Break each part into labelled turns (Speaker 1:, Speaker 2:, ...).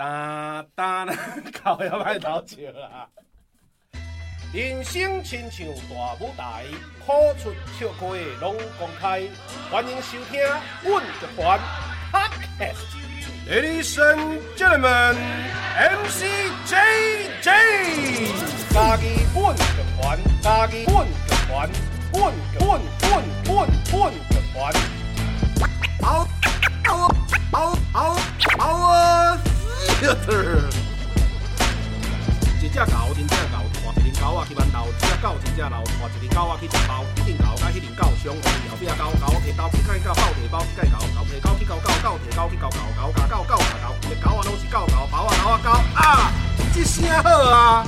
Speaker 1: 哒哒，搞要歹偷笑啦！人生亲像大舞台，苦出笑开拢公开。欢迎收听《阮乐团》Podcast。Ladies and gentlemen, MC JJ，家己阮乐团，家己阮乐团，阮阮阮阮阮乐团。嗷嗷嗷嗷嗷一只狗，真正狗。狗啊去馒头，一只狗真正老，换一只狗啊去食包，一只狗甲迄只狗相好，后壁狗狗提刀去甲伊狗包摕包去甲伊狗，狗提狗去搞狗，狗提狗去搞狗，狗咬狗，狗咬狗，一只狗啊拢是狗狗，包啊狗啊狗啊，这声好啊！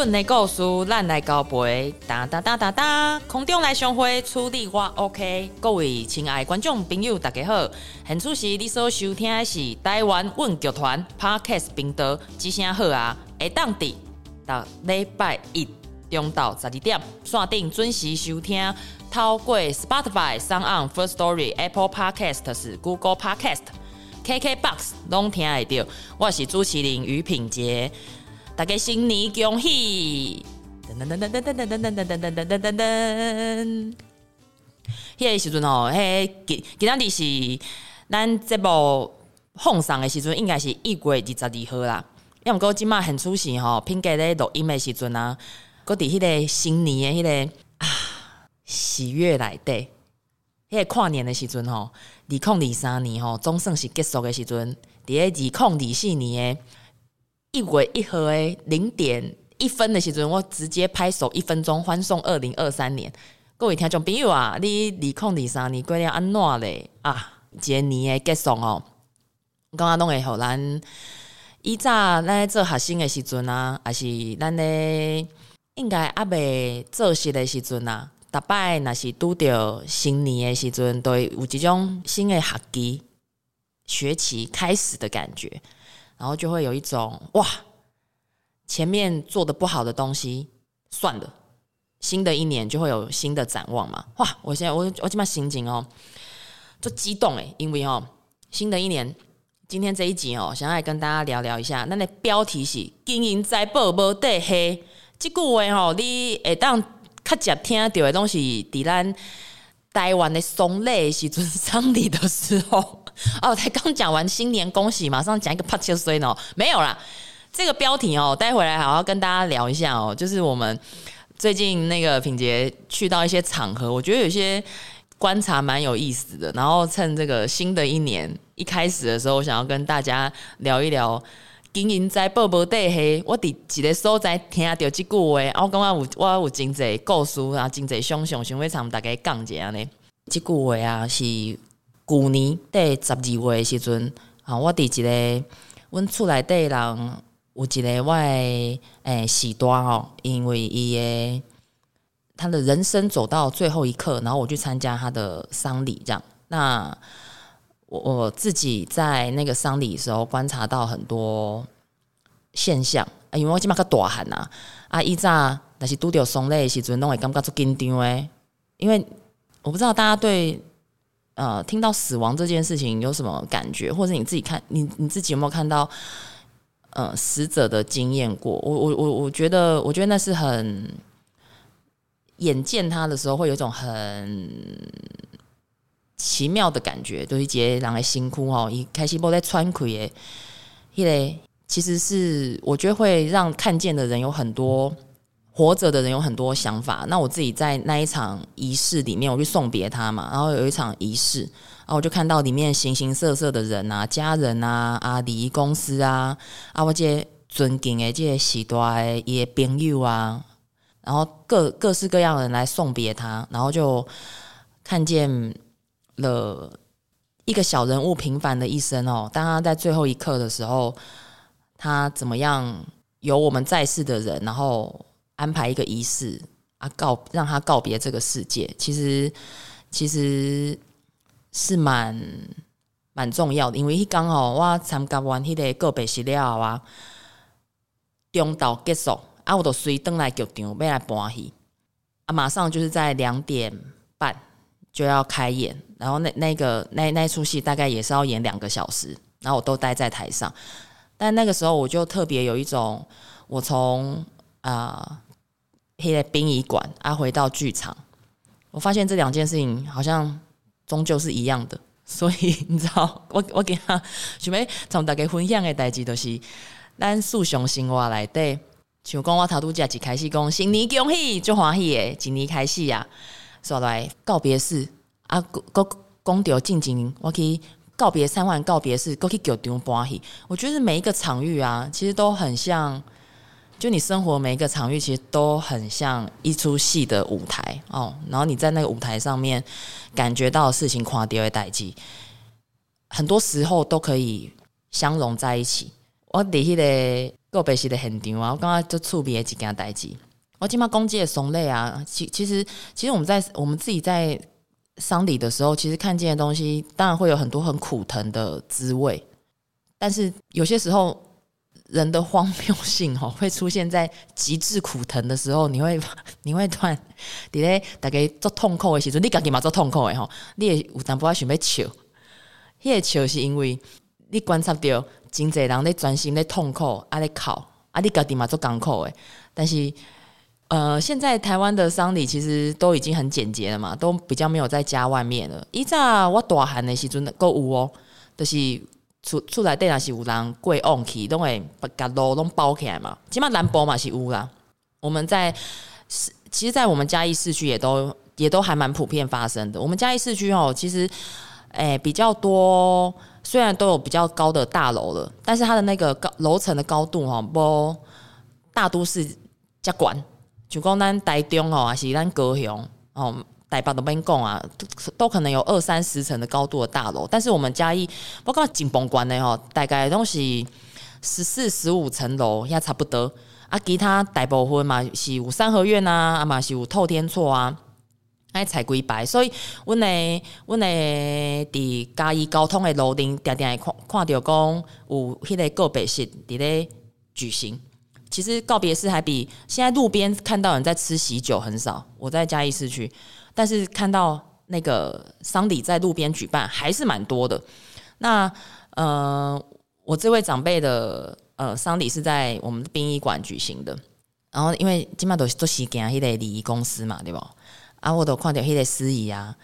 Speaker 2: 阮的故事，咱来交陪。哒哒哒哒哒，空中来相会，处理我 OK。各位亲爱观众朋友，大家好。现此时你所收听的是台湾阮剧团 Podcast 频道，之声好啊！会当地到礼拜一中到十二点，线顶准时收听。透过 Spotify、SoundOn、First Story、Apple Podcasts、Google Podcast、KKBox 拢听得到。我是主持人于品杰。大家新年恭喜！噔噔噔噔噔噔噔噔噔噔噔噔噔噔。迄个时阵吼，迄今今仔日是咱节目放送的时阵，应该是一月二十二号啦。要毋过即马很出席吼，品洁咧录音的时阵啊，搁伫迄个新年的迄、个啊喜悦内底，迄个跨年的时阵吼，二零二三年吼总算是结束的时阵，伫个二零二四年的。一月一号诶，零点一分的时阵，我直接拍手一分钟欢送二零二三年。各位听众朋友啊，你二零二三年过了安怎咧？啊，一年诶结束哦，我感觉拢会互咱以早咱咧做学生诶时阵啊，还是咱咧应该还未做事诶时阵啊，逐摆若是拄着新年诶时阵，都会有一种新诶学期学期开始的感觉。然后就会有一种哇，前面做的不好的东西算了，新的一年就会有新的展望嘛。哇，我现在我我这么心情哦，就激动诶，因为哦，新的一年，今天这一集哦，想要来跟大家聊聊一下。那那标题是“经营财宝无底黑”，这句话哦，你会当较常听到的东西，伫咱台湾的送礼时阵丧礼的时候。哦，才刚讲完新年恭喜，马上讲一个拍七岁呢，没有啦。这个标题哦，待会来好好跟大家聊一下哦。就是我们最近那个品杰去到一些场合，我觉得有些观察蛮有意思的。然后趁这个新的一年一开始的时候，我想要跟大家聊一聊经营在宝宝底黑。我伫一个所在听到即句话，我感觉有我有真济故事啊，真济想象，想要参大概讲一下呢。即句话啊是。旧年在十二月的时阵，啊，我伫一个阮厝内底人有一个我诶时段哦，因为伊诶他的人生走到最后一刻，然后我去参加他的丧礼，这样。那我我自己在那个丧礼的时候观察到很多现象，啊因为我即马较大汉呐，啊，以早但是拄着丧礼的时阵，拢会感觉足紧张诶，因为我不知道大家对。呃，听到死亡这件事情有什么感觉，或者你自己看你你自己有没有看到呃死者的经验过？我我我我觉得，我觉得那是很眼见他的时候会有一种很奇妙的感觉，就是一些人的辛苦哦，一开始不在喘气耶，因为其实是我觉得会让看见的人有很多。活着的人有很多想法，那我自己在那一场仪式里面，我去送别他嘛，然后有一场仪式，然后我就看到里面形形色色的人啊，家人啊，啊，礼仪公司啊，啊，我这尊敬的这些时代的一些朋友啊，然后各各式各样的人来送别他，然后就看见了一个小人物平凡的一生哦，当他在最后一刻的时候，他怎么样有我们在世的人，然后。安排一个仪式啊，告让他告别这个世界，其实其实是蛮蛮重要的，因为他刚好我参加完迄个告别式了啊，中道结束，啊，我都随登来剧场要来搬戏，啊，马上就是在两点半就要开演，然后那那个那那出戏大概也是要演两个小时，然后我都待在台上，但那个时候我就特别有一种，我从啊，黑、呃、的殡仪馆啊回到剧场，我发现这两件事情好像终究是一样的。所以你知道，我我给他准备从大家分享的代志，就是咱素常生活内底，像讲我头拄只一开始讲新年恭喜，就欢喜的，一年开始啊，说来告别式啊，讲讲到进前，我去告别三万告别式，过去剧场搬戏，我觉得每一个场域啊，其实都很像。就你生活每一个场域，其实都很像一出戏的舞台哦。然后你在那个舞台上面感觉到的事情，看到的代志，很多时候都可以相融在一起。我在迄个告别式的现场啊，我刚刚就触别几件代志。我今嘛公祭的丧礼啊，其其实其实我们在我们自己在丧礼的时候，其实看见的东西，当然会有很多很苦疼的滋味，但是有些时候。人的荒谬性哦，会出现在极致苦疼的时候，你会 你会突然，你咧大概做痛苦的时阵，你家己嘛做痛苦的吼，你会有淡薄仔想要笑，迄个笑是因为你观察到真济人咧专心咧痛苦，啊咧哭，啊你家己嘛做艰苦的，但是呃，现在台湾的丧礼其实都已经很简洁了嘛，都比较没有在家外面了。以前我大汉的时阵，阁有哦，就是。出出来，底那是有人过往去，拢会把甲路拢包起来嘛。起码南部嘛是有啦。我们在市其实，在我们嘉义市区也都也都还蛮普遍发生的。我们嘉义市区哦，其实诶、比较多，虽然都有比较高的大楼了，但是它的那个高楼层的高度哈，不大都市遮悬，就讲咱台中哦，还是咱高雄哦。台北都免讲啊，都可能有二三十层的高度的大楼，但是我们嘉义，我感觉紧绷关的吼，大概都是十四、十五层楼也差不多。啊，其他大部分嘛是有三合院啊，啊嘛是有透天厝啊，爱彩归白。所以，阮诶，阮诶，伫嘉义交通的路顶，定定会看看到讲有迄个告别式伫咧举行。其实告别式还比现在路边看到人在吃喜酒很少。我在嘉义市区。但是看到那个丧礼在路边举办还是蛮多的。那呃，我这位长辈的呃丧礼是在我们殡仪馆举行的。然后因为基本上都都是给那个礼仪公司嘛，对吧？啊，我都看到那个司仪啊。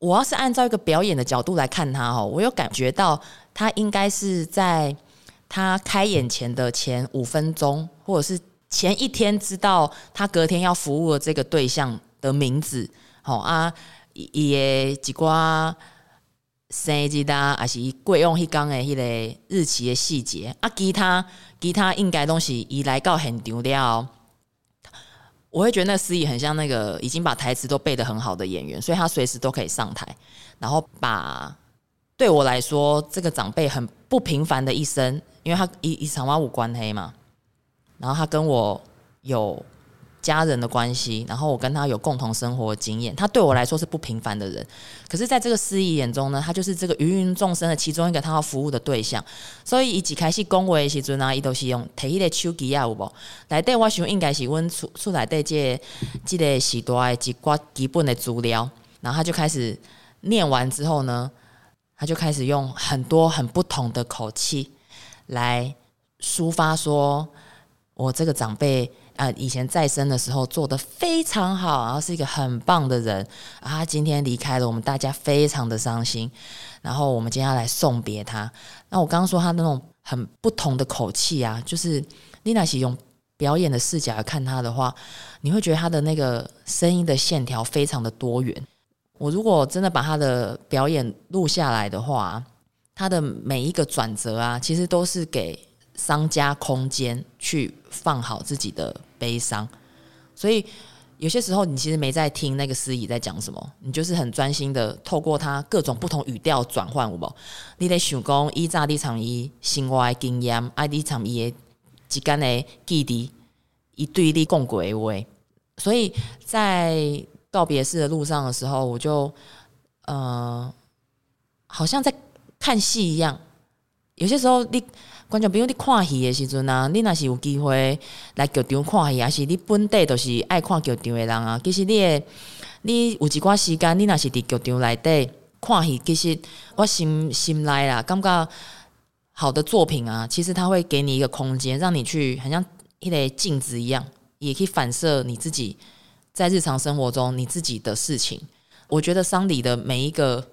Speaker 2: 我要是按照一个表演的角度来看他哦，我有感觉到他应该是在他开演前的前五分钟，或者是前一天知道他隔天要服务的这个对象的名字。好啊，伊的一寡生日啦，还是伊过往迄天的迄个日期的细节啊，其他其他应该拢是伊来到现场了。我会觉得那司仪很像那个已经把台词都背得很好的演员，所以他随时都可以上台，然后把对我来说这个长辈很不平凡的一生，因为他一一场话五官黑嘛，然后他跟我有。家人的关系，然后我跟他有共同生活经验，他对我来说是不平凡的人。可是，在这个司仪眼中呢，他就是这个芸芸众生的其中一个他要服务的对象。所以，一开始讲话的时阵啊，伊都是用提起个手机啊，有无？来对，我想应该是阮出出来对这这个时代的几挂基本的资料。然后他就开始念完之后呢，他就开始用很多很不同的口气来抒发，说我这个长辈。啊，以前在生的时候做的非常好，然后是一个很棒的人啊。他今天离开了，我们大家非常的伤心。然后我们接下来送别他。那我刚刚说他那种很不同的口气啊，就是丽娜喜用表演的视角来看他的话，你会觉得他的那个声音的线条非常的多元。我如果真的把他的表演录下来的话，他的每一个转折啊，其实都是给。商家空间去放好自己的悲伤，所以有些时候你其实没在听那个司仪在讲什么，你就是很专心的透过他各种不同语调转换，有无？你得想讲依照你场伊生活的经验，爱你场伊的之间的记忆，一对你共轨为。所以在告别式的路上的时候，我就呃，好像在看戏一样。有些时候你。观众朋友，你看戏的时阵啊，你若是有机会来剧场看戏，还是你本地都是爱看剧场的人啊？其实你诶，你有一寡时间，你若是伫剧场内底看戏，其实我心心内啦，感觉好的作品啊，其实它会给你一个空间，让你去，很像一个镜子一样，也可以反射你自己在日常生活中你自己的事情。我觉得丧礼的每一个。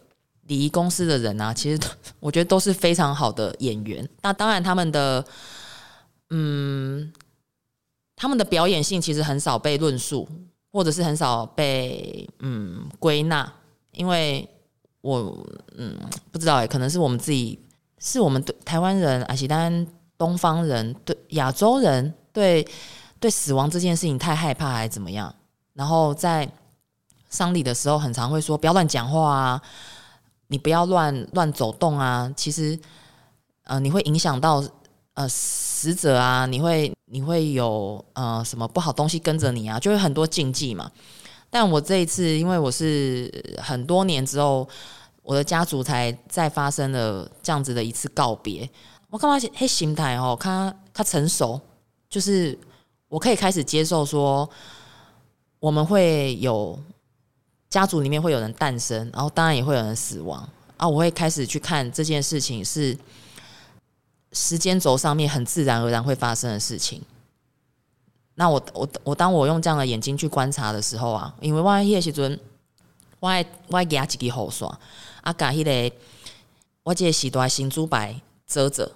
Speaker 2: 礼仪公司的人啊，其实 我觉得都是非常好的演员。那当然，他们的嗯，他们的表演性其实很少被论述，或者是很少被嗯归纳。因为我嗯不知道哎，可能是我们自己，是我们对台湾人，还是单东方人，对亚洲人，对对死亡这件事情太害怕，还是怎么样？然后在丧礼的时候，很常会说不要乱讲话啊。你不要乱乱走动啊！其实，呃，你会影响到呃死者啊，你会你会有呃什么不好东西跟着你啊，就会很多禁忌嘛。但我这一次，因为我是很多年之后，我的家族才再发生了这样子的一次告别。我干嘛嘿心态哦，他他成熟，就是我可以开始接受说，我们会有。家族里面会有人诞生，然后当然也会有人死亡啊！我会开始去看这件事情是时间轴上面很自然而然会发生的事情。那我我我当我用这样的眼睛去观察的时候啊，因为我迄个时阵，我爱我爱给他几个后刷啊，把迄个我这个时代新猪白遮着。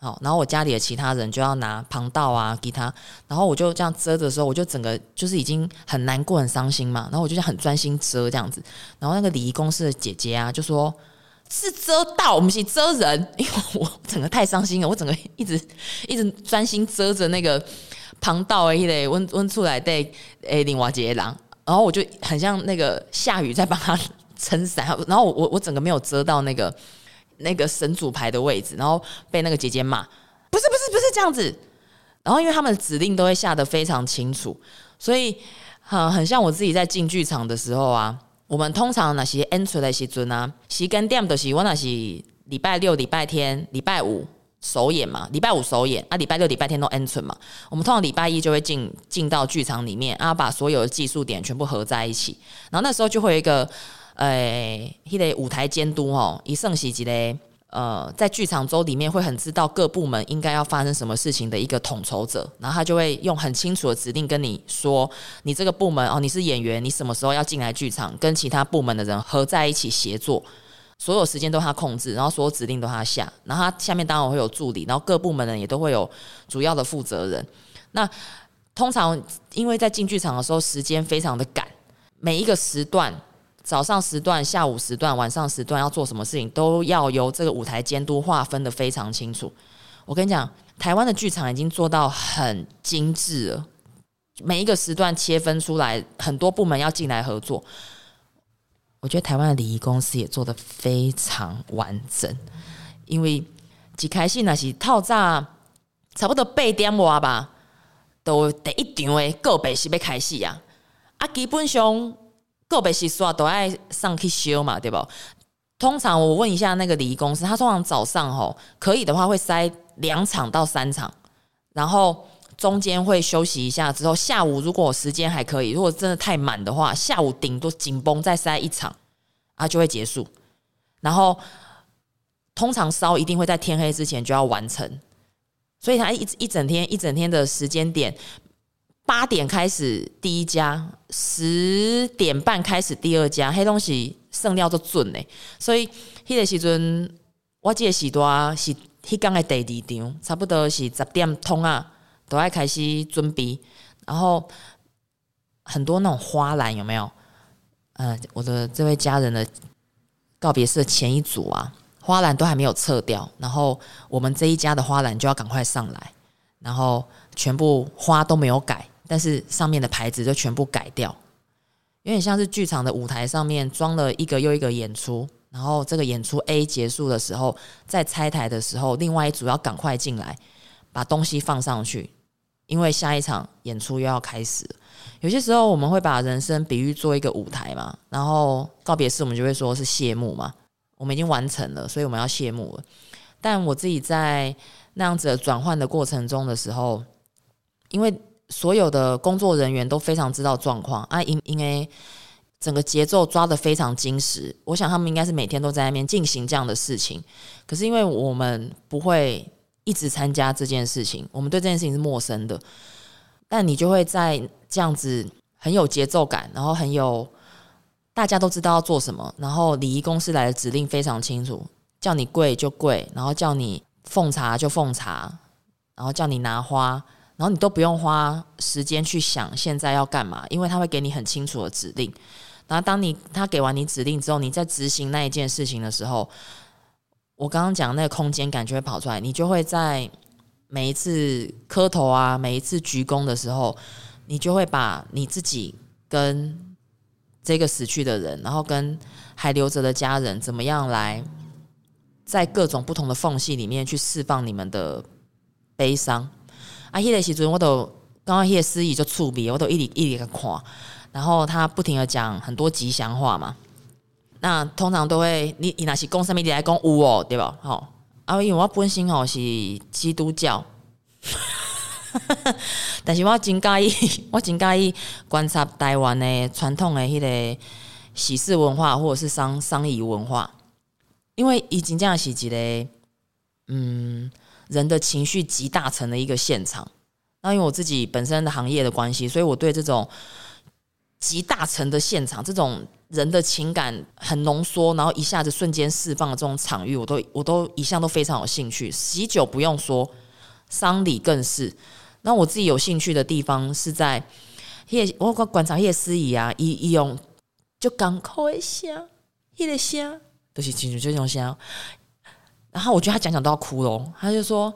Speaker 2: 好，然后我家里的其他人就要拿旁道啊给他，然后我就这样遮的时候，我就整个就是已经很难过、很伤心嘛。然后我就很专心遮这样子。然后那个礼仪公司的姐姐啊，就说是遮道，我们是遮人，因为我整个太伤心了，我整个一直一直专心遮着那个旁道诶，嘞温温出来对诶林瓦杰郎。然后我就很像那个下雨在帮他撑伞，然后我我整个没有遮到那个。那个神主牌的位置，然后被那个姐姐骂，不是不是不是这样子。然后因为他们的指令都会下得非常清楚，所以很很像我自己在进剧场的时候啊。我们通常那些演出的时阵啊，时间点都是我那是礼拜六、礼拜天、礼拜五首演嘛，礼拜五首演啊，礼拜六、礼拜天都 entry 嘛。我们通常礼拜一就会进进到剧场里面啊，把所有的技术点全部合在一起，然后那时候就会有一个。诶，迄、欸那个舞台监督吼，一盛喜几嘞？呃，在剧场周里面会很知道各部门应该要发生什么事情的一个统筹者，然后他就会用很清楚的指令跟你说，你这个部门哦，你是演员，你什么时候要进来剧场，跟其他部门的人合在一起协作，所有时间都他控制，然后所有指令都他下，然后他下面当然会有助理，然后各部门人也都会有主要的负责人。那通常因为在进剧场的时候时间非常的赶，每一个时段。早上时段、下午时段、晚上时段要做什么事情，都要由这个舞台监督划分得非常清楚。我跟你讲，台湾的剧场已经做到很精致了，每一个时段切分出来，很多部门要进来合作。我觉得台湾的礼仪公司也做得非常完整，因为一开始那是套炸差不多八点外吧，都第一场的个别是要开戏啊，啊，基本上。个别习俗啊，都爱上去修嘛，对不？通常我问一下那个礼仪公司，他通常早上吼可以的话会塞两场到三场，然后中间会休息一下，之后下午如果时间还可以，如果真的太满的话，下午顶多紧绷再塞一场啊就会结束。然后通常烧一定会在天黑之前就要完成，所以他一一整天一整天的时间点。八点开始第一家，十点半开始第二家，迄东西剩料都准呢。所以迄个时阵，我记得时段是迄天的第二场，差不多是十点通啊，都要开始准备。然后很多那种花篮有没有？呃，我的这位家人的告别式前一组啊，花篮都还没有撤掉，然后我们这一家的花篮就要赶快上来，然后全部花都没有改。但是上面的牌子就全部改掉，有点像是剧场的舞台上面装了一个又一个演出，然后这个演出 A 结束的时候，在拆台的时候，另外一组要赶快进来把东西放上去，因为下一场演出又要开始。有些时候我们会把人生比喻做一个舞台嘛，然后告别式我们就会说是谢幕嘛，我们已经完成了，所以我们要谢幕了。但我自己在那样子转换的过程中的时候，因为所有的工作人员都非常知道状况啊，因因为整个节奏抓得非常精实，我想他们应该是每天都在那边进行这样的事情。可是因为我们不会一直参加这件事情，我们对这件事情是陌生的，但你就会在这样子很有节奏感，然后很有大家都知道要做什么，然后礼仪公司来的指令非常清楚，叫你跪就跪，然后叫你奉茶就奉茶，然后叫你拿花，然后你都不用花时间去想现在要干嘛，因为他会给你很清楚的指令。然后当你他给完你指令之后，你在执行那一件事情的时候。我刚刚讲那个空间感就会跑出来，你就会在每一次磕头啊，每一次鞠躬的时候，你就会把你自己跟这个死去的人，然后跟还留着的家人，怎么样来在各种不同的缝隙里面去释放你们的悲伤。啊，迄个时阵我都刚刚迄个司仪就触笔，我都一直一直看，然后他不停的讲很多吉祥话嘛。那通常都会，你你那是讲什么？你来讲有哦，对吧？好啊，因为我本身哦是基督教，但是我真介意，我真介意观察台湾的传统的迄个喜事文化，或者是商商仪文化，因为已经这样是一个嗯人的情绪集大成的一个现场。那因为我自己本身的行业的关系，所以我对这种集大成的现场这种。人的情感很浓缩，然后一下子瞬间释放的这种场域，我都我都一向都非常有兴趣。喜酒不用说，丧礼更是。那我自己有兴趣的地方是在，我观观察那些司仪啊，伊伊用就港口的声，那个声都是清楚这种声。然后我觉得他讲讲都要哭了，他就说：“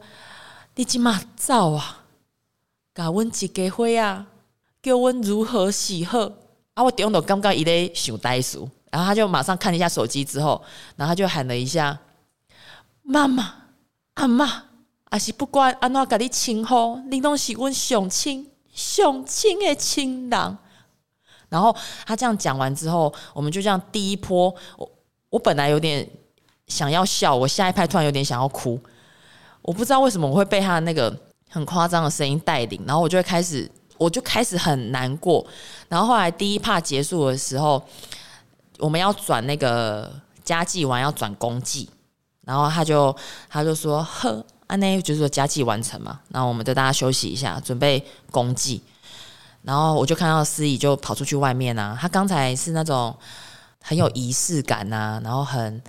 Speaker 2: 你今嘛走啊，甲阮一家伙啊，叫阮如何是好？”啊！我顶到刚刚一勒小袋鼠，然后他就马上看了一下手机，之后，然后他就喊了一下：“妈妈，阿妈，还是不管安怎甲你称呼，你拢是阮上亲上亲的亲人。”然后他这样讲完之后，我们就这样第一波，我我本来有点想要笑，我下一拍突然有点想要哭，我不知道为什么我会被他那个很夸张的声音带领，然后我就会开始。我就开始很难过，然后后来第一趴结束的时候，我们要转那个家祭完要转公祭，然后他就他就说呵，安内就是说家祭完成嘛，然后我们就大家休息一下，准备公祭，然后我就看到司仪就跑出去外面啊，他刚才是那种很有仪式感呐、啊，然后很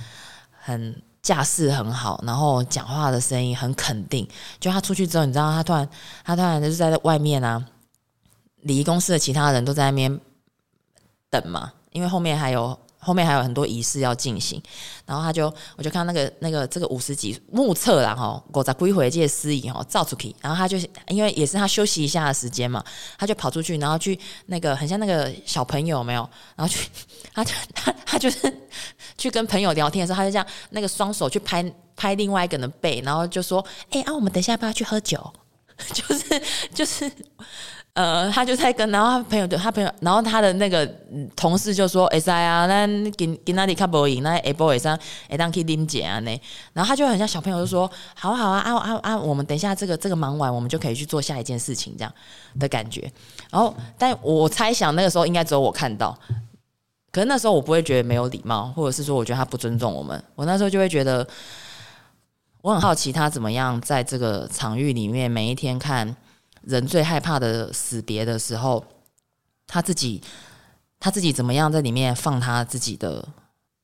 Speaker 2: 很架势很好，然后讲话的声音很肯定，就他出去之后，你知道他突然他突然就是在外面啊。礼仪公司的其他人都在那边等嘛，因为后面还有后面还有很多仪式要进行，然后他就我就看那个那个这个五十几目测了哈，我在归回这些司仪哈照出去，然后他就因为也是他休息一下的时间嘛，他就跑出去，然后去那个很像那个小朋友没有，然后去 他就他 他就是去跟朋友聊天的时候，他就这样那个双手去拍拍另外一个人的背，然后就说：“哎、啊，我们等一下要不要去喝酒？”就 是就是。呃，他就在跟，然后他朋友就他朋友，然后他的那个同事就说：“哎呀，那跟跟那里看不赢，那下晡晚上哎当去啉姐啊呢。”然后他就很像小朋友就说：“好好啊啊啊啊，我们等一下这个这个忙完，我们就可以去做下一件事情，这样的感觉。”然后，但我猜想那个时候应该只有我看到，可是那时候我不会觉得没有礼貌，或者是说我觉得他不尊重我们。我那时候就会觉得，我很好奇他怎么样在这个场域里面每一天看。人最害怕的死别的时候，他自己他自己怎么样在里面放他自己的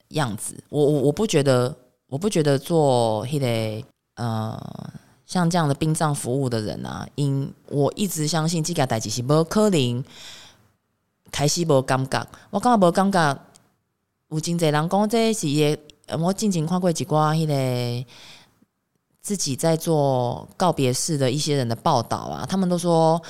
Speaker 2: 样子？我我我不觉得，我不觉得做那个呃像这样的殡葬服务的人啊，因我一直相信这个代志是无可能开始无感觉，我感觉无感觉。有真侪人讲这是也，我静静看过几挂那个。自己在做告别式的一些人的报道啊，他们都说，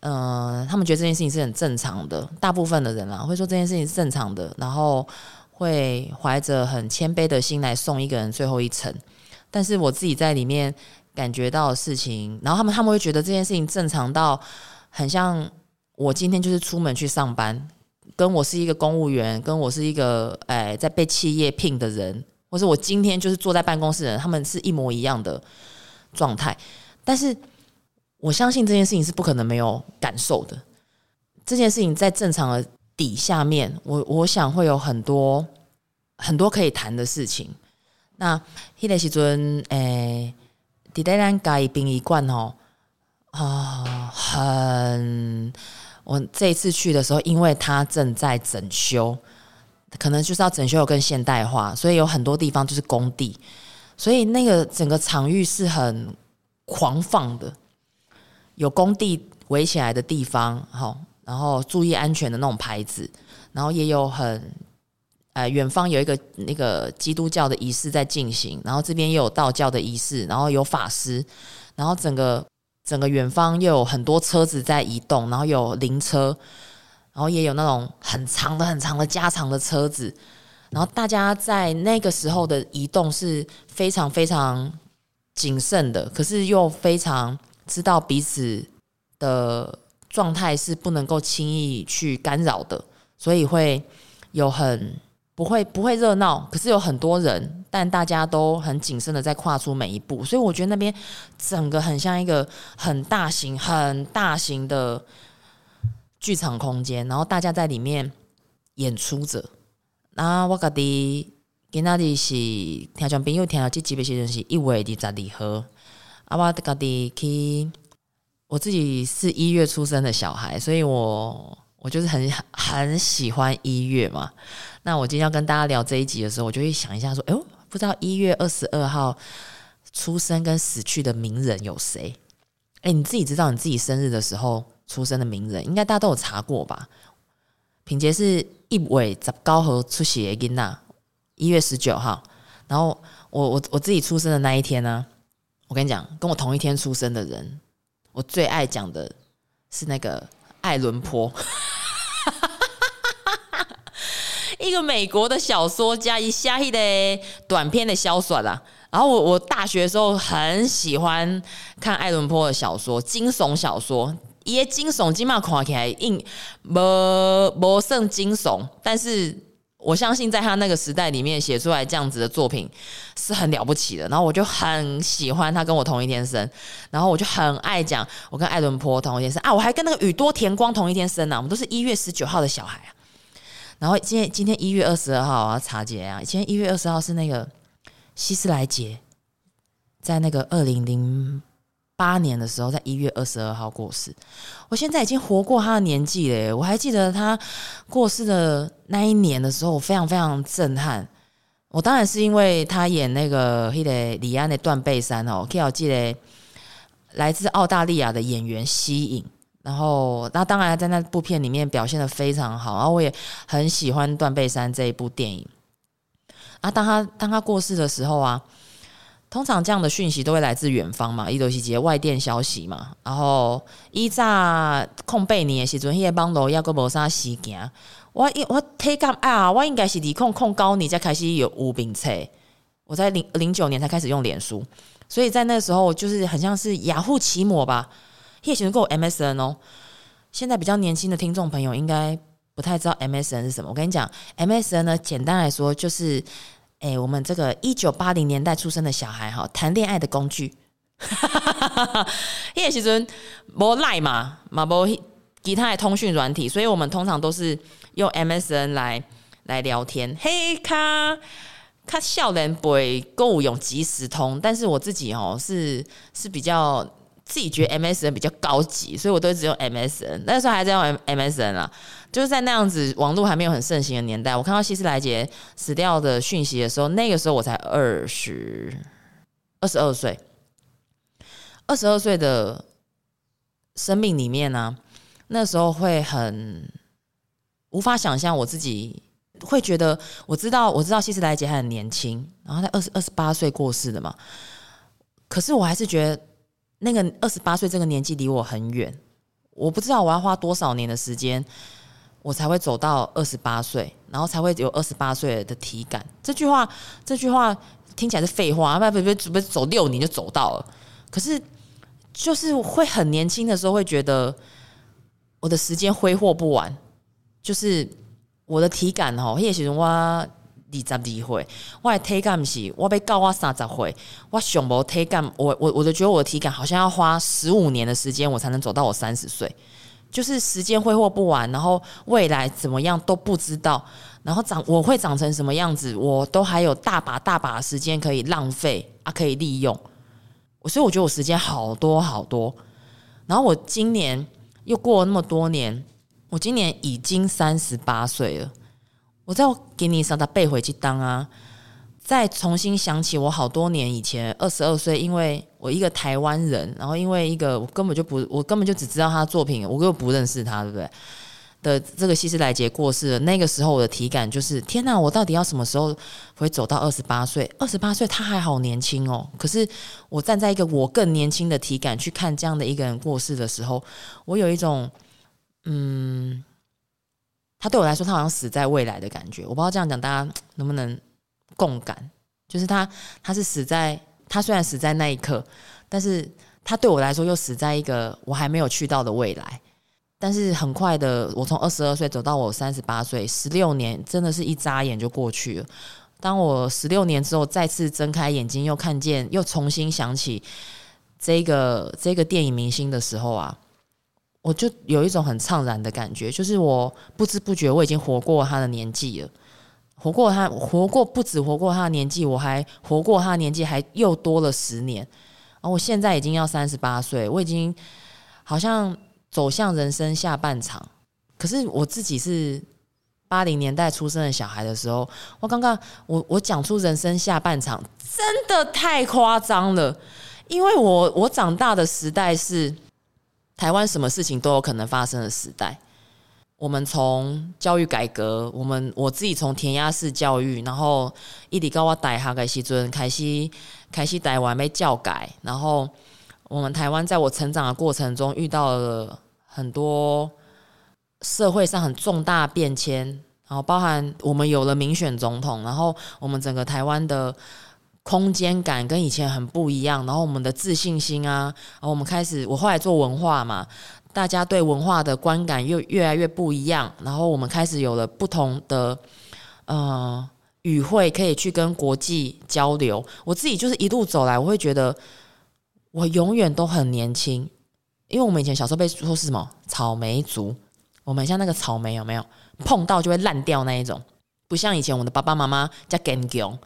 Speaker 2: 嗯、呃，他们觉得这件事情是很正常的。大部分的人啊，会说这件事情是正常的，然后会怀着很谦卑的心来送一个人最后一程。但是我自己在里面感觉到事情，然后他们他们会觉得这件事情正常到很像我今天就是出门去上班，跟我是一个公务员，跟我是一个哎在被企业聘的人。或是我今天就是坐在办公室的人，他们是一模一样的状态。但是我相信这件事情是不可能没有感受的。这件事情在正常的底下面，我我想会有很多很多可以谈的事情。那迄个时阵，诶，伫咧咱家己殡仪馆哦，啊，很。我这一次去的时候，因为他正在整修，可能就是要整修更现代化，所以有很多地方就是工地，所以那个整个场域是很狂放的，有工地围起来的地方，好，然后注意安全的那种牌子，然后也有很，呃，远方有一个那个基督教的仪式在进行，然后这边也有道教的仪式，然后有法师，然后整个。整个远方又有很多车子在移动，然后有灵车，然后也有那种很长的、很长的加长的车子，然后大家在那个时候的移动是非常非常谨慎的，可是又非常知道彼此的状态是不能够轻易去干扰的，所以会有很。不会不会热闹，可是有很多人，但大家都很谨慎的在跨出每一步，所以我觉得那边整个很像一个很大型、很大型的剧场空间，然后大家在里面演出着。那我家己今仔日是听众朋友听到这集的时阵是一月二十二号，啊，我家己去，我自己是一月出生的小孩，所以我我就是很很喜欢一月嘛。那我今天要跟大家聊这一集的时候，我就会想一下说，哎呦，不知道一月二十二号出生跟死去的名人有谁？哎，你自己知道你自己生日的时候出生的名人，应该大家都有查过吧？品杰是一尾十九号出血的囡仔，一月十九号。然后我我我自己出生的那一天呢，我跟你讲，跟我同一天出生的人，我最爱讲的是那个爱伦坡。一个美国的小说家，一下一的短篇的小说啦。然后我我大学的时候很喜欢看爱伦坡的小说，惊悚小说。也惊悚，起码看起来硬，不不甚惊悚。但是我相信，在他那个时代里面写出来这样子的作品是很了不起的。然后我就很喜欢他跟我同一天生，然后我就很爱讲我跟艾伦坡同一天生啊，我还跟那个宇多田光同一天生呢、我们都是一月十九号的小孩啊。然后今天今天一月二十二号啊，查节啊，今天一月二十号是那个希斯莱杰，在那个二零零八年的时候，在一月二十二号过世。我现在已经活过他的年纪了，我还记得他过世的那一年的时候，我非常非常震撼。我当然是因为他演那个那个李安的《断背山》哦，可以记得来自澳大利亚的演员吸引。然后，那当然在那部片里面表现的非常好，然后我也很喜欢《断背山》这一部电影。啊，当他当他过世的时候啊，通常这样的讯息都会来自远方嘛，伊都是接外电消息嘛。然后伊在空八年的时阵，迄个网络抑阁无啥事件。我我体感啊，我应该是离控控高年才开始有无名册，我在零零九年才开始用脸书，所以在那时候就是很像是雅虎奇摩吧。也许能够 MSN 哦，现在比较年轻的听众朋友应该不太知道 MSN 是什么。我跟你讲，MSN 呢，简单来说就是，诶，我们这个一九八零年代出生的小孩哈，谈恋爱的工具。也许阵无 Line 嘛，嘛无其他的通讯软体，所以我们通常都是用 MSN 来来聊天。嘿，卡卡少年辈购物用即时通，但是我自己哦是是比较。自己觉得 MSN 比较高级，所以我都只用 MSN。那时候还在用 MSN 啦，就是在那样子网络还没有很盛行的年代，我看到希斯莱杰死掉的讯息的时候，那个时候我才二十二十二岁，二十二岁的生命里面呢、啊，那时候会很无法想象，我自己会觉得，我知道我知道希斯莱杰还很年轻，然后他二十二十八岁过世的嘛，可是我还是觉得。那个二十八岁这个年纪离我很远，我不知道我要花多少年的时间，我才会走到二十八岁，然后才会有二十八岁的体感。这句话，这句话听起来是废话，不不不，准备走六年就走到了。可是，就是会很年轻的时候会觉得我的时间挥霍不完，就是我的体感哦，也许我二十二岁，我的体感是，我被告我三十岁，我上无体感，我我我就觉得我的体感好像要花十五年的时间，我才能走到我三十岁，就是时间挥霍不完，然后未来怎么样都不知道，然后长我会长成什么样子，我都还有大把大把的时间可以浪费啊，可以利用，所以我觉得我时间好多好多，然后我今年又过了那么多年，我今年已经三十八岁了。我再给你稍稍背回去当啊，再重新想起我好多年以前二十二岁，因为我一个台湾人，然后因为一个我根本就不，我根本就只知道他的作品，我根本不认识他，对不对？的这个希斯莱杰过世了，那个时候我的体感就是天哪，我到底要什么时候会走到二十八岁？二十八岁他还好年轻哦，可是我站在一个我更年轻的体感去看这样的一个人过世的时候，我有一种嗯。他对我来说，他好像死在未来的感觉。我不知道这样讲大家能不能共感。就是他，他是死在他虽然死在那一刻，但是他对我来说又死在一个我还没有去到的未来。但是很快的，我从二十二岁走到我三十八岁，十六年真的是一眨眼就过去了。当我十六年之后再次睁开眼睛，又看见，又重新想起这个这个电影明星的时候啊。我就有一种很怅然的感觉，就是我不知不觉我已经活过他的年纪了，活过他，活过不止活过他的年纪，我还活过他的年纪，还又多了十年。而我现在已经要三十八岁，我已经好像走向人生下半场。可是我自己是八零年代出生的小孩的时候，我刚刚我我讲出人生下半场，真的太夸张了，因为我我长大的时代是。台湾什么事情都有可能发生的时代，我们从教育改革，我们我自己从填鸭式教育，然后一直高我大学的时阵开西开始台湾被教改，然后我们台湾在我成长的过程中遇到了很多社会上很重大变迁，然后包含我们有了民选总统，然后我们整个台湾的。空间感跟以前很不一样，然后我们的自信心啊，然后我们开始，我后来做文化嘛，大家对文化的观感又越来越不一样，然后我们开始有了不同的呃语汇可以去跟国际交流。我自己就是一路走来，我会觉得我永远都很年轻，因为我们以前小时候被说是什么草莓族，我们像那个草莓有没有碰到就会烂掉那一种，不像以前我们的爸爸妈妈叫坚强。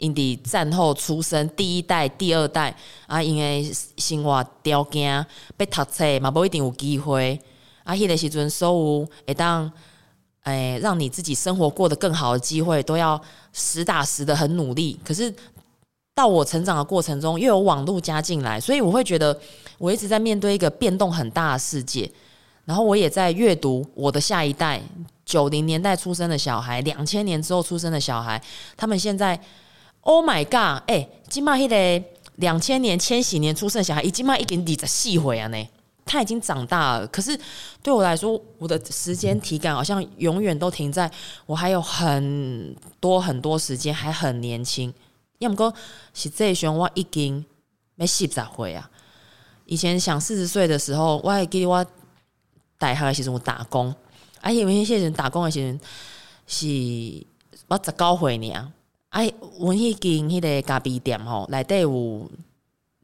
Speaker 2: 因伫战后出生第一代、第二代啊，因为生活条件被读册嘛，不一定有机会啊。迄个时阵，所有会当诶，让你自己生活过得更好的机会，都要实打实的很努力。可是到我成长的过程中，又有网络加进来，所以我会觉得我一直在面对一个变动很大的世界。然后我也在阅读我的下一代，九零年代出生的小孩，两千年之后出生的小孩，他们现在。Oh my god！哎、欸，今嘛迄个两千年、千禧年出生小孩，已经嘛已经二十四岁啊呢，他已经长大了。可是对我来说，我的时间体感好像永远都停在我还有很多很多时间，还很年轻。要么哥，是这一我已经没四十岁啊。以前想四十岁的时候，我还记得我大学的时候打工，啊，因为那些人打工的时候是我十九岁呢。哎，阮迄间迄个咖啡店吼，内底有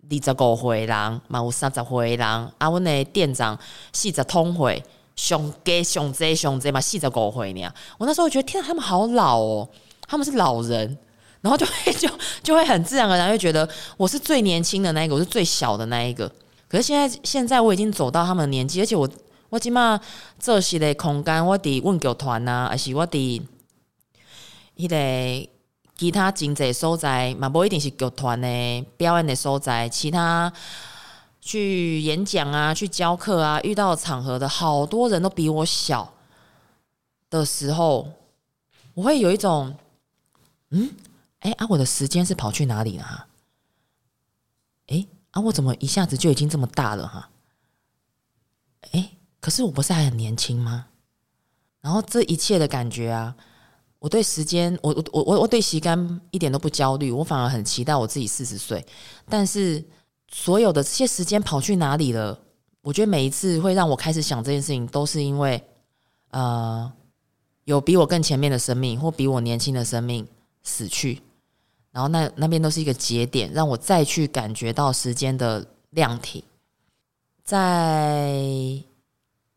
Speaker 2: 二十五岁人，嘛有三十岁人。啊，阮的店长四十通岁，上加上济上济嘛四十五岁尔。我那时候觉得，天啊，他们好老哦，他们是老人，然后就会 就就会很自然而然会觉得我是最年轻的那一个，我是最小的那一个。可是现在现在我已经走到他们的年纪，而且我我即马做事的空间，我伫阮剧团呐，还是我伫迄个。其他经济所在嘛，不一定是剧团的表演的所在，其他去演讲啊，去教课啊，遇到场合的好多人都比我小的时候，我会有一种，嗯，哎、欸、啊，我的时间是跑去哪里了哈？哎、欸、啊，我怎么一下子就已经这么大了哈？哎、欸，可是我不是还很年轻吗？然后这一切的感觉啊。我对时间，我我我我我对时间一点都不焦虑，我反而很期待我自己四十岁。但是所有的这些时间跑去哪里了？我觉得每一次会让我开始想这件事情，都是因为呃，有比我更前面的生命，或比我年轻的生命，死去，然后那那边都是一个节点，让我再去感觉到时间的量体。在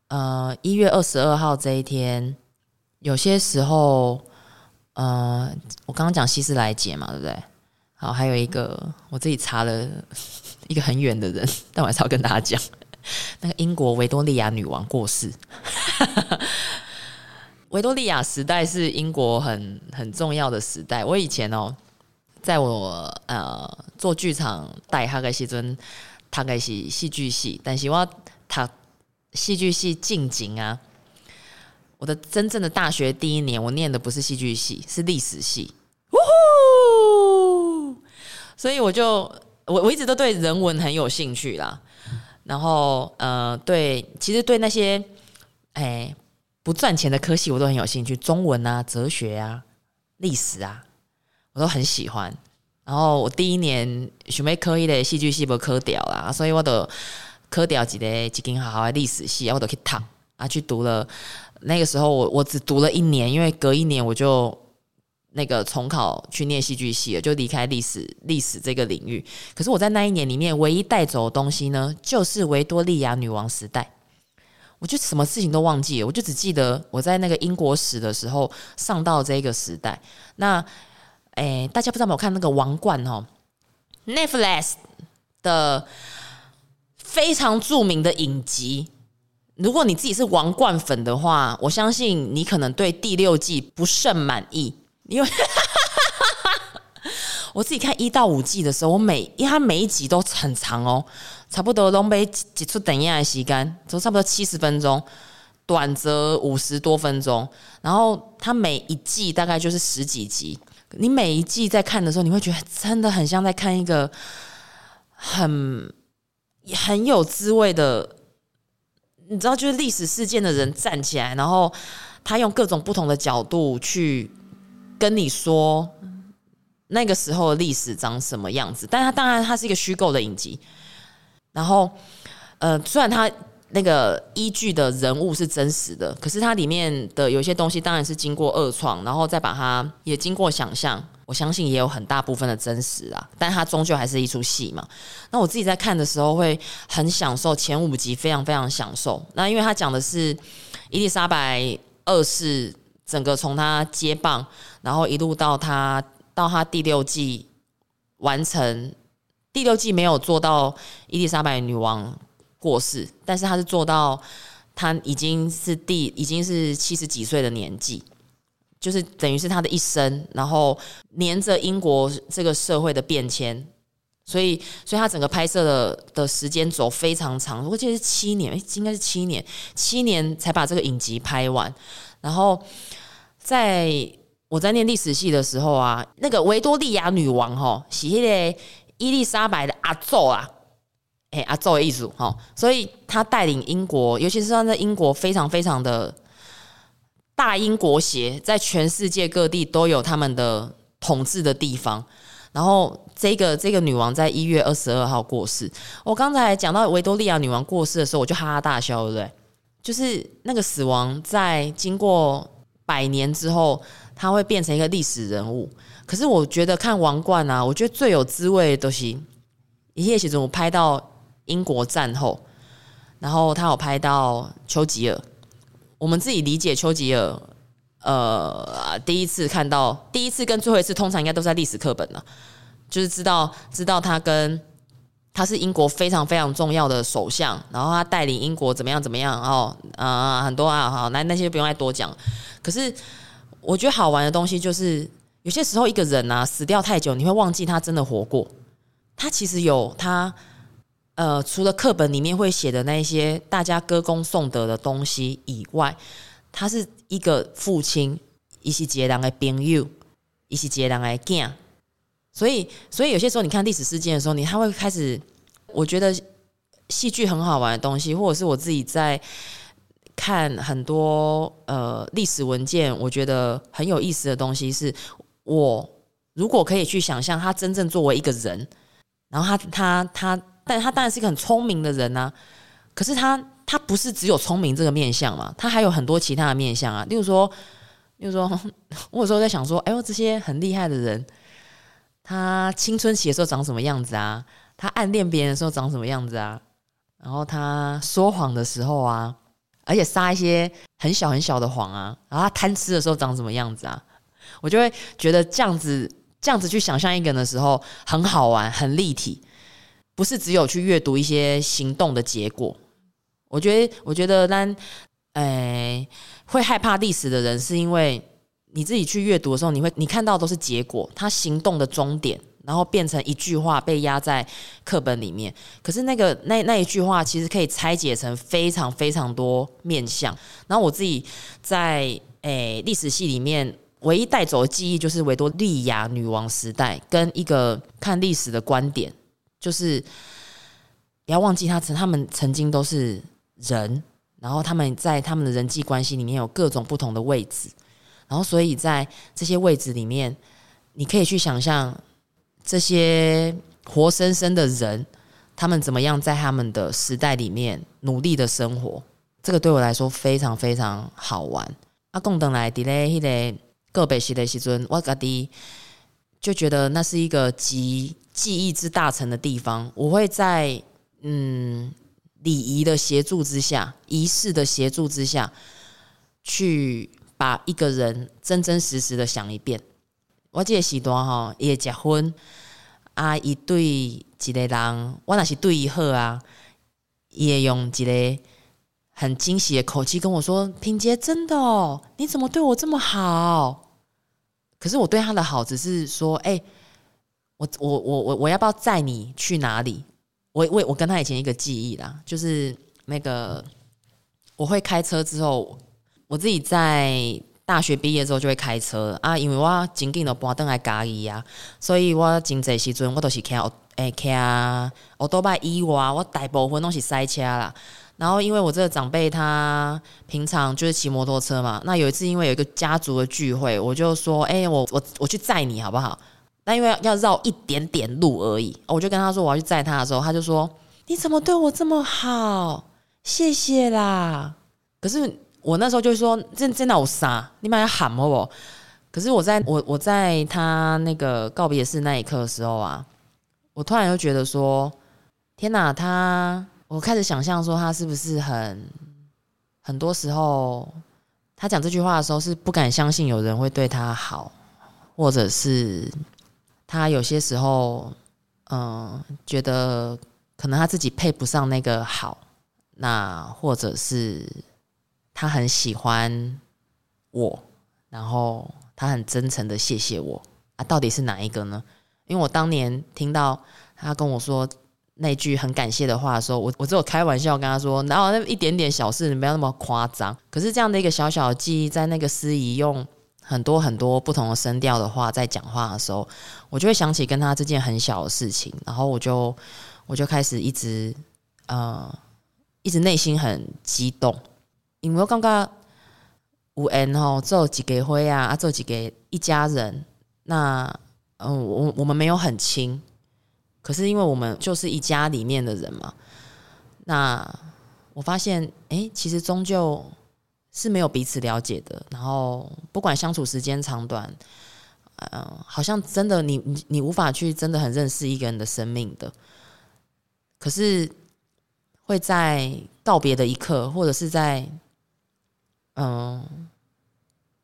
Speaker 2: 呃一月二十二号这一天，有些时候，呃，我刚刚讲希斯莱杰嘛，对不对？好，还有一个我自己查了 一个很远的人，但我还是要跟大家讲，那个英国维多利亚女王过世。维多利亚时代是英国很很重要的时代。我以前哦，在我呃做剧场带哈个时阵。他开是戏剧系，但是我他戏剧系进京啊。我的真正的大学第一年，我念的不是戏剧系，是历史系。呜呼！所以我就我我一直都对人文很有兴趣啦。然后呃，对，其实对那些哎不赚钱的科系我都很有兴趣，中文啊、哲学啊、历史啊，我都很喜欢。然后我第一年准备科一的戏剧系不科掉啦，所以我都科掉几个几间好好的历史系，我都去读啊，去读了。那个时候我我只读了一年，因为隔一年我就那个重考去念戏剧系了，就离开历史历史这个领域。可是我在那一年里面唯一带走的东西呢，就是维多利亚女王时代。我就什么事情都忘记了，我就只记得我在那个英国史的时候上到这个时代。那诶，大家不知道有没有看那个《王冠》哦，Netflix 的非常著名的影集。如果你自己是《王冠》粉的话，我相信你可能对第六季不甚满意，因为 我自己看一到五季的时候，我每因为它每一集都很长哦，差不多都没几出等一下的时间，都差不多七十分钟，短则五十多分钟，然后它每一季大概就是十几集。你每一季在看的时候，你会觉得真的很像在看一个很很有滋味的，你知道，就是历史事件的人站起来，然后他用各种不同的角度去跟你说那个时候的历史长什么样子。但他当然，他是一个虚构的影集。然后，呃，虽然他。那个依据的人物是真实的，可是它里面的有些东西当然是经过二创，然后再把它也经过想象。我相信也有很大部分的真实啊，但它终究还是一出戏嘛。那我自己在看的时候会很享受，前五集非常非常享受。那因为他讲的是伊丽莎白二世，整个从他接棒，然后一路到他到他第六季完成，第六季没有做到伊丽莎白女王过世，但是他是做到，他已经是第已经是七十几岁的年纪，就是等于是他的一生，然后黏着英国这个社会的变迁，所以，所以他整个拍摄的的时间轴非常长，我记得是七年，应该是七年，七年才把这个影集拍完。然后，在我在念历史系的时候啊，那个维多利亚女王吼，是那个伊丽莎白的阿祖啊。哎、欸，阿祖的意思哈，所以他带领英国，尤其是他在英国非常非常的大英国协，在全世界各地都有他们的统治的地方。然后这个这个女王在一月二十二号过世。我刚才讲到维多利亚女王过世的时候，我就哈哈大笑，对不对？就是那个死亡在经过百年之后，它会变成一个历史人物。可是我觉得看王冠啊，我觉得最有滋味的东西，一夜时我拍到。英国战后，然后他有拍到丘吉尔。我们自己理解丘吉尔，呃，第一次看到，第一次跟最后一次，通常应该都在历史课本了，就是知道知道他跟他是英国非常非常重要的首相，然后他带领英国怎么样怎么样哦，啊、很多啊，好，那那些不用再多讲。可是我觉得好玩的东西就是，有些时候一个人啊死掉太久，你会忘记他真的活过，他其实有他。呃，除了课本里面会写的那些大家歌功颂德的东西以外，他是一个父亲，一些杰人的朋友，一些杰人的囝。所以，所以有些时候你看历史事件的时候，你他会开始，我觉得戏剧很好玩的东西，或者是我自己在看很多呃历史文件，我觉得很有意思的东西，是我如果可以去想象他真正作为一个人，然后他他他。但他当然是一个很聪明的人啊，可是他他不是只有聪明这个面相嘛，他还有很多其他的面相啊。例如说，就是说，我有时候在想说，哎呦，这些很厉害的人，他青春期的时候长什么样子啊？他暗恋别人的时候长什么样子啊？然后他说谎的时候啊，而且撒一些很小很小的谎啊，然后他贪吃的时候长什么样子啊？我就会觉得这样子，这样子去想象一个人的时候，很好玩，很立体，不是只有去阅读一些行动的结果。我觉得，我觉得当，哎。会害怕历史的人，是因为你自己去阅读的时候，你会你看到都是结果，他行动的终点，然后变成一句话被压在课本里面。可是那个那那一句话，其实可以拆解成非常非常多面向。然后我自己在诶历史系里面，唯一带走的记忆就是维多利亚女王时代，跟一个看历史的观点，就是不要忘记他曾他们曾经都是人。然后他们在他们的人际关系里面有各种不同的位置，然后所以在这些位置里面，你可以去想象这些活生生的人，他们怎么样在他们的时代里面努力的生活。这个对我来说非常非常好玩。阿共等来迪嘞，迄个个别系的时阵，我家己就觉得那是一个集记忆之大成的地方。我会在嗯。礼仪的协助之下，仪式的协助之下，去把一个人真真实实的想一遍。我记得时段哈，也结婚啊，一对一个人，我那是对伊好啊，也用一个很惊喜的口气跟我说：“品杰，真的哦，你怎么对我这么好？”可是我对他的好，只是说：“哎、我我我我我要不要载你去哪里？”我我我跟他以前一个记忆啦，就是那个我会开车之后，我自己在大学毕业之后就会开车啊，因为我紧紧的搬登来嘉义啊，所以我真济时阵我都是开诶开啊，我都拜以外，我大部分都是塞车啦。然后因为我这个长辈他平常就是骑摩托车嘛，那有一次因为有一个家族的聚会，我就说，哎、我我我去载你好不好？那因为要绕一点点路而已，我就跟他说我要去载他的时候，他就说：“你怎么对我这么好？谢谢啦。”可是我那时候就说：“真真的我傻？你们要喊好不好？”可是我在我我在他那个告别式那一刻的时候啊，我突然又觉得说：“天哪！”他我开始想象说他是不是很很多时候他讲这句话的时候是不敢相信有人会对他好，或者是。他有些时候，嗯，觉得可能他自己配不上那个好，那或者是他很喜欢我，然后他很真诚的谢谢我啊，到底是哪一个呢？因为我当年听到他跟我说那句很感谢的话的时候，我我只有开玩笑跟他说，然后那一点点小事，你不要那么夸张。可是这样的一个小小的记忆，在那个司仪用。很多很多不同的声调的话，在讲话的时候，我就会想起跟他这件很小的事情，然后我就我就开始一直呃，一直内心很激动，因为我刚刚有缘吼做几个会啊，啊做几个一家人，那嗯、我我们没有很亲，可是因为我们就是一家里面的人嘛，那我发现哎、其实终究。是没有彼此了解的，然后不管相处时间长短，嗯、好像真的你你你无法去真的很认识一个人的生命的。可是会在告别的一刻，或者是在嗯、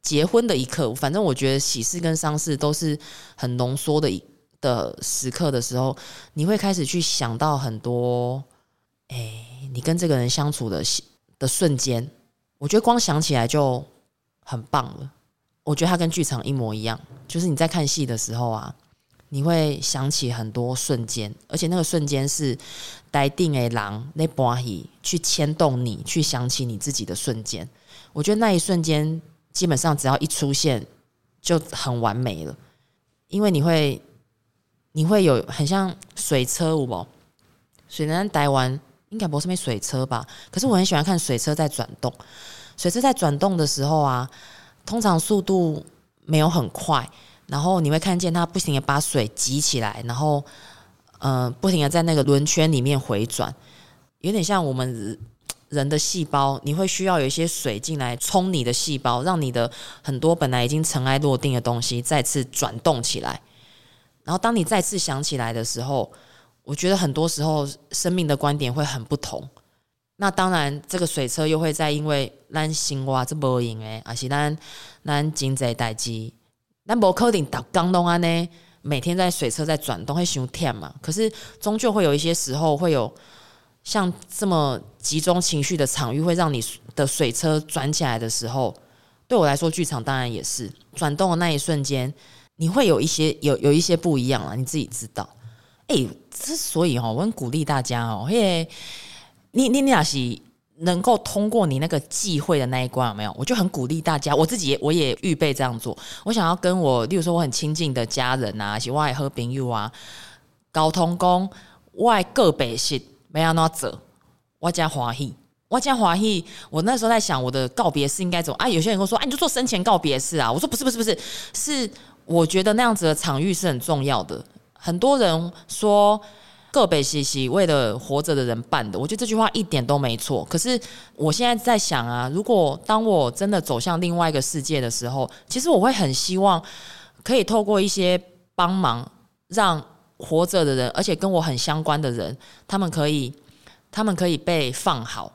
Speaker 2: 结婚的一刻，反正我觉得喜事跟丧事都是很浓缩的一的时刻的时候，你会开始去想到很多，哎，你跟这个人相处的的瞬间。我觉得光想起来就很棒了。我觉得它跟剧场一模一样，就是你在看戏的时候啊，你会想起很多瞬间，而且那个瞬间是待定诶狼那把戏去牵动你，去想起你自己的瞬间。我觉得那一瞬间基本上只要一出现就很完美了，因为你会你会有很像水车，有无？水能带完。应该不是没水车吧？可是我很喜欢看水车在转动。水车在转动的时候啊，通常速度没有很快，然后你会看见它不停的把水挤起来，然后嗯、不停的在那个轮圈里面回转，有点像我们人的细胞，你会需要有一些水进来冲你的细胞，让你的很多本来已经尘埃落定的东西再次转动起来。然后当你再次想起来的时候，我觉得很多时候生命的观点会很不同。那当然，这个水车又会在因为咱生活这无闲诶，而是咱咱经济代志，咱无可能打刚东安呢，每天在水车在转动会想忝嘛。可是终究会有一些时候会有。像这么集中情绪的场域，会让你的水车转起来的时候，对我来说，剧场当然也是转动的那一瞬间，你会有一些有有一些不一样了，你自己知道。哎、之所以哈，我很鼓励大家哦，因为你你你俩是能够通过你那个忌讳的那一关，有没有？我就很鼓励大家，我自己也我也预备这样做。我想要跟我，例如说我很亲近的家人啊，喜欢喝朋友啊，沟通讲我个别是。没要那走，我加欢喜，我加欢喜。我那时候在想，我的告别式应该怎么啊？有些人会说，哎、啊，你就做生前告别式啊。我说不是，不是，不是，是我觉得那样子的场域是很重要的。很多人说个别西西为了活着的人办的，我觉得这句话一点都没错。可是我现在在想啊，如果当我真的走向另外一个世界的时候，其实我会很希望可以透过一些帮忙让。活着的人，而且跟我很相关的人，他们可以，他们可以被放好。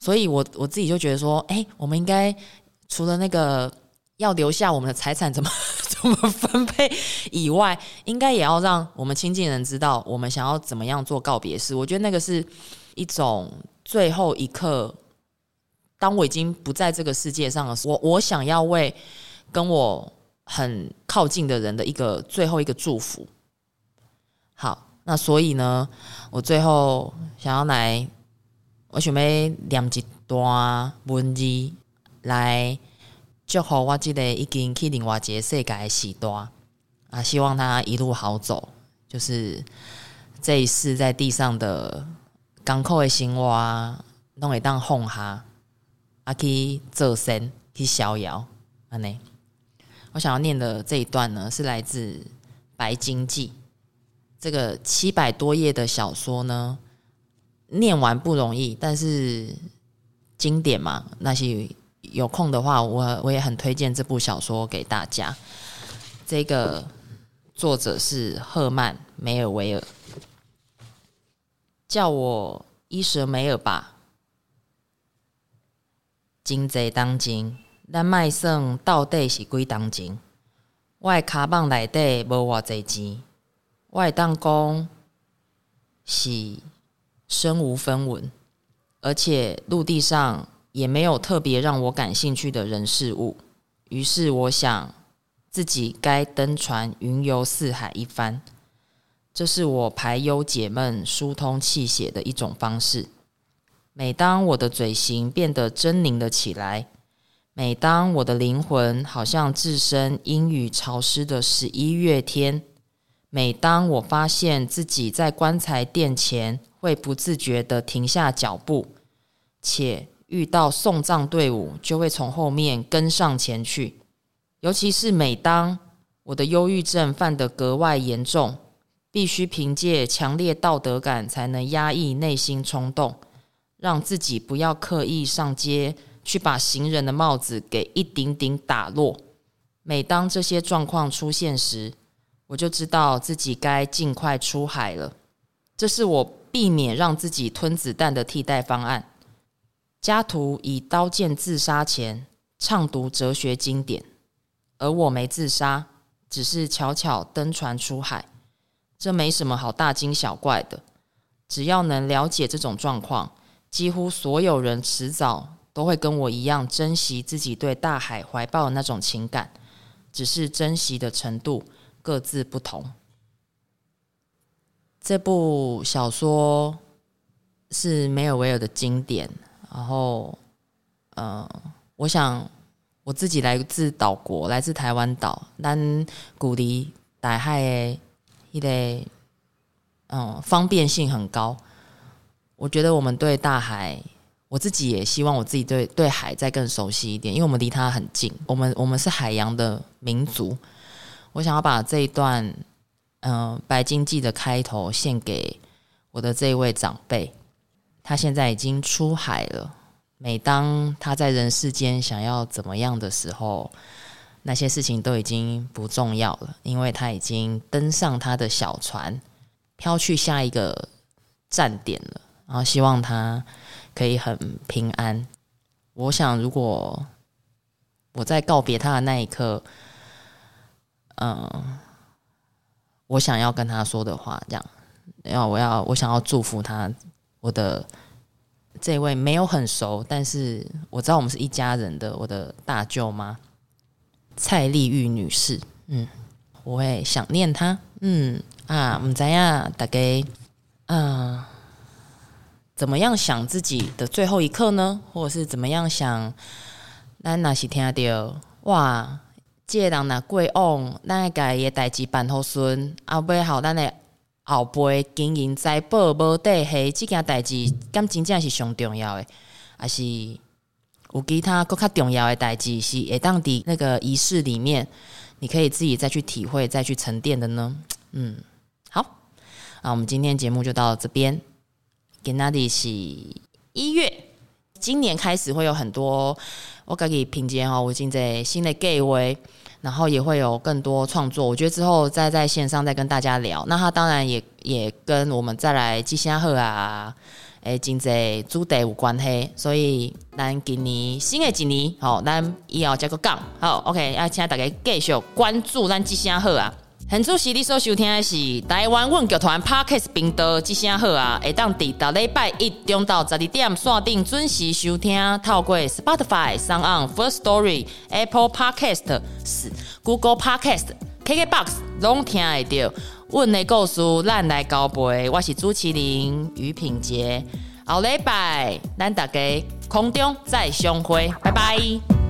Speaker 2: 所以我我自己就觉得说，哎、我们应该除了那个要留下我们的财产怎么 怎么分配以外，应该也要让我们亲近人知道我们想要怎么样做告别式。我觉得那个是一种最后一刻，当我已经不在这个世界上的时候，我我想要为跟我很靠近的人的一个最后一个祝福。好，那所以呢，我最后想要来，我准备念一段文字来祝福我这个已经去另外一个世界的时代啊，希望他一路好走，就是这一世在地上的艰苦的生活，拢会当放下，啊去做神去逍遥安尼。我想要念的这一段呢，是来自《白鲸记》。这个七百多页的小说呢，念完不容易，但是经典嘛，那些有空的话，我我也很推荐这部小说给大家。这个作者是赫曼·梅尔维尔，叫我伊舍梅尔吧。真济铜钱，咱卖算到底是几铜钱？我的卡棒内底无偌济钱。外当讲是身无分文，而且陆地上也没有特别让我感兴趣的人事物。于是我想，自己该登船云游四海一番。这是我排忧解闷、疏通气血的一种方式。每当我的嘴型变得狰狞了起来，每当我的灵魂好像置身阴雨潮湿的十一月天。每当我发现自己在棺材店前会不自觉地停下脚步，且遇到送葬队伍，就会从后面跟上前去。尤其是每当我的忧郁症犯得格外严重，必须凭借强烈道德感才能压抑内心冲动，让自己不要刻意上街去把行人的帽子给一顶顶打落。每当这些状况出现时，我就知道自己该尽快出海了。这是我避免让自己吞子弹的替代方案。家徒以刀剑自杀前，畅读哲学经典，而我没自杀，只是悄悄登船出海。这没什么好大惊小怪的。只要能了解这种状况，几乎所有人迟早都会跟我一样珍惜自己对大海怀抱的那种情感，只是珍惜的程度。各自不同。这部小说是梅尔维尔的经典。然后，呃，我想我自己来自岛国，来自台湾岛，但鼓励大海的一个，嗯，方便性很高。我觉得我们对大海，我自己也希望我自己对对海再更熟悉一点，因为我们离它很近。我们我们是海洋的民族。我想要把这一段，嗯、《白鲸记》的开头献给我的这一位长辈。他现在已经出海了。每当他在人世间想要怎么样的时候，那些事情都已经不重要了，因为他已经登上他的小船，飘去下一个站点了。然后希望他可以很平安。我想，如果我在告别他的那一刻，嗯，我想要跟他说的话，这样，要我要我想要祝福他，我的这位没有很熟，但是我知道我们是一家人的我的大舅妈。蔡丽玉女士，嗯，我会想念她，嗯啊，唔知呀，大概，嗯，怎么样想自己的最后一刻呢？或者是怎么样想？咱若是听到哇，这个人若过往，咱会家己的代志办好顺，后尾好咱的后辈经营财宝无底黑，这件代志，敢真正是上重要的，还是？有其他更加重要的代志是会当伫那个仪式里面，你可以自己再去体会、再去沉淀的呢。嗯，好，那我们今天节目就到这边。今仔是一月，今年开始会有很多我自己评鉴哈，我现在新的计划，然后也会有更多创作。我觉得之后再在线上再跟大家聊。那他当然也也跟我们再来吉祥鹤啊。诶，经济主题有关系，所以咱今年新的一年，好，咱以后再个讲，好，OK，要请大家继续关注咱吉祥鹤啊。现主席你所收听的是台湾阮剧团 Podcast 频道吉祥贺啊，会当伫逐礼拜一中到十二点线顶准时收听，透过 Spotify、SoundOn、First Story、Apple Podcast、Google Podcast、KKBox 拢听会到。阮的故事，咱来交陪。我是朱麒麟于品杰，后礼拜咱大家空中再相会，拜拜。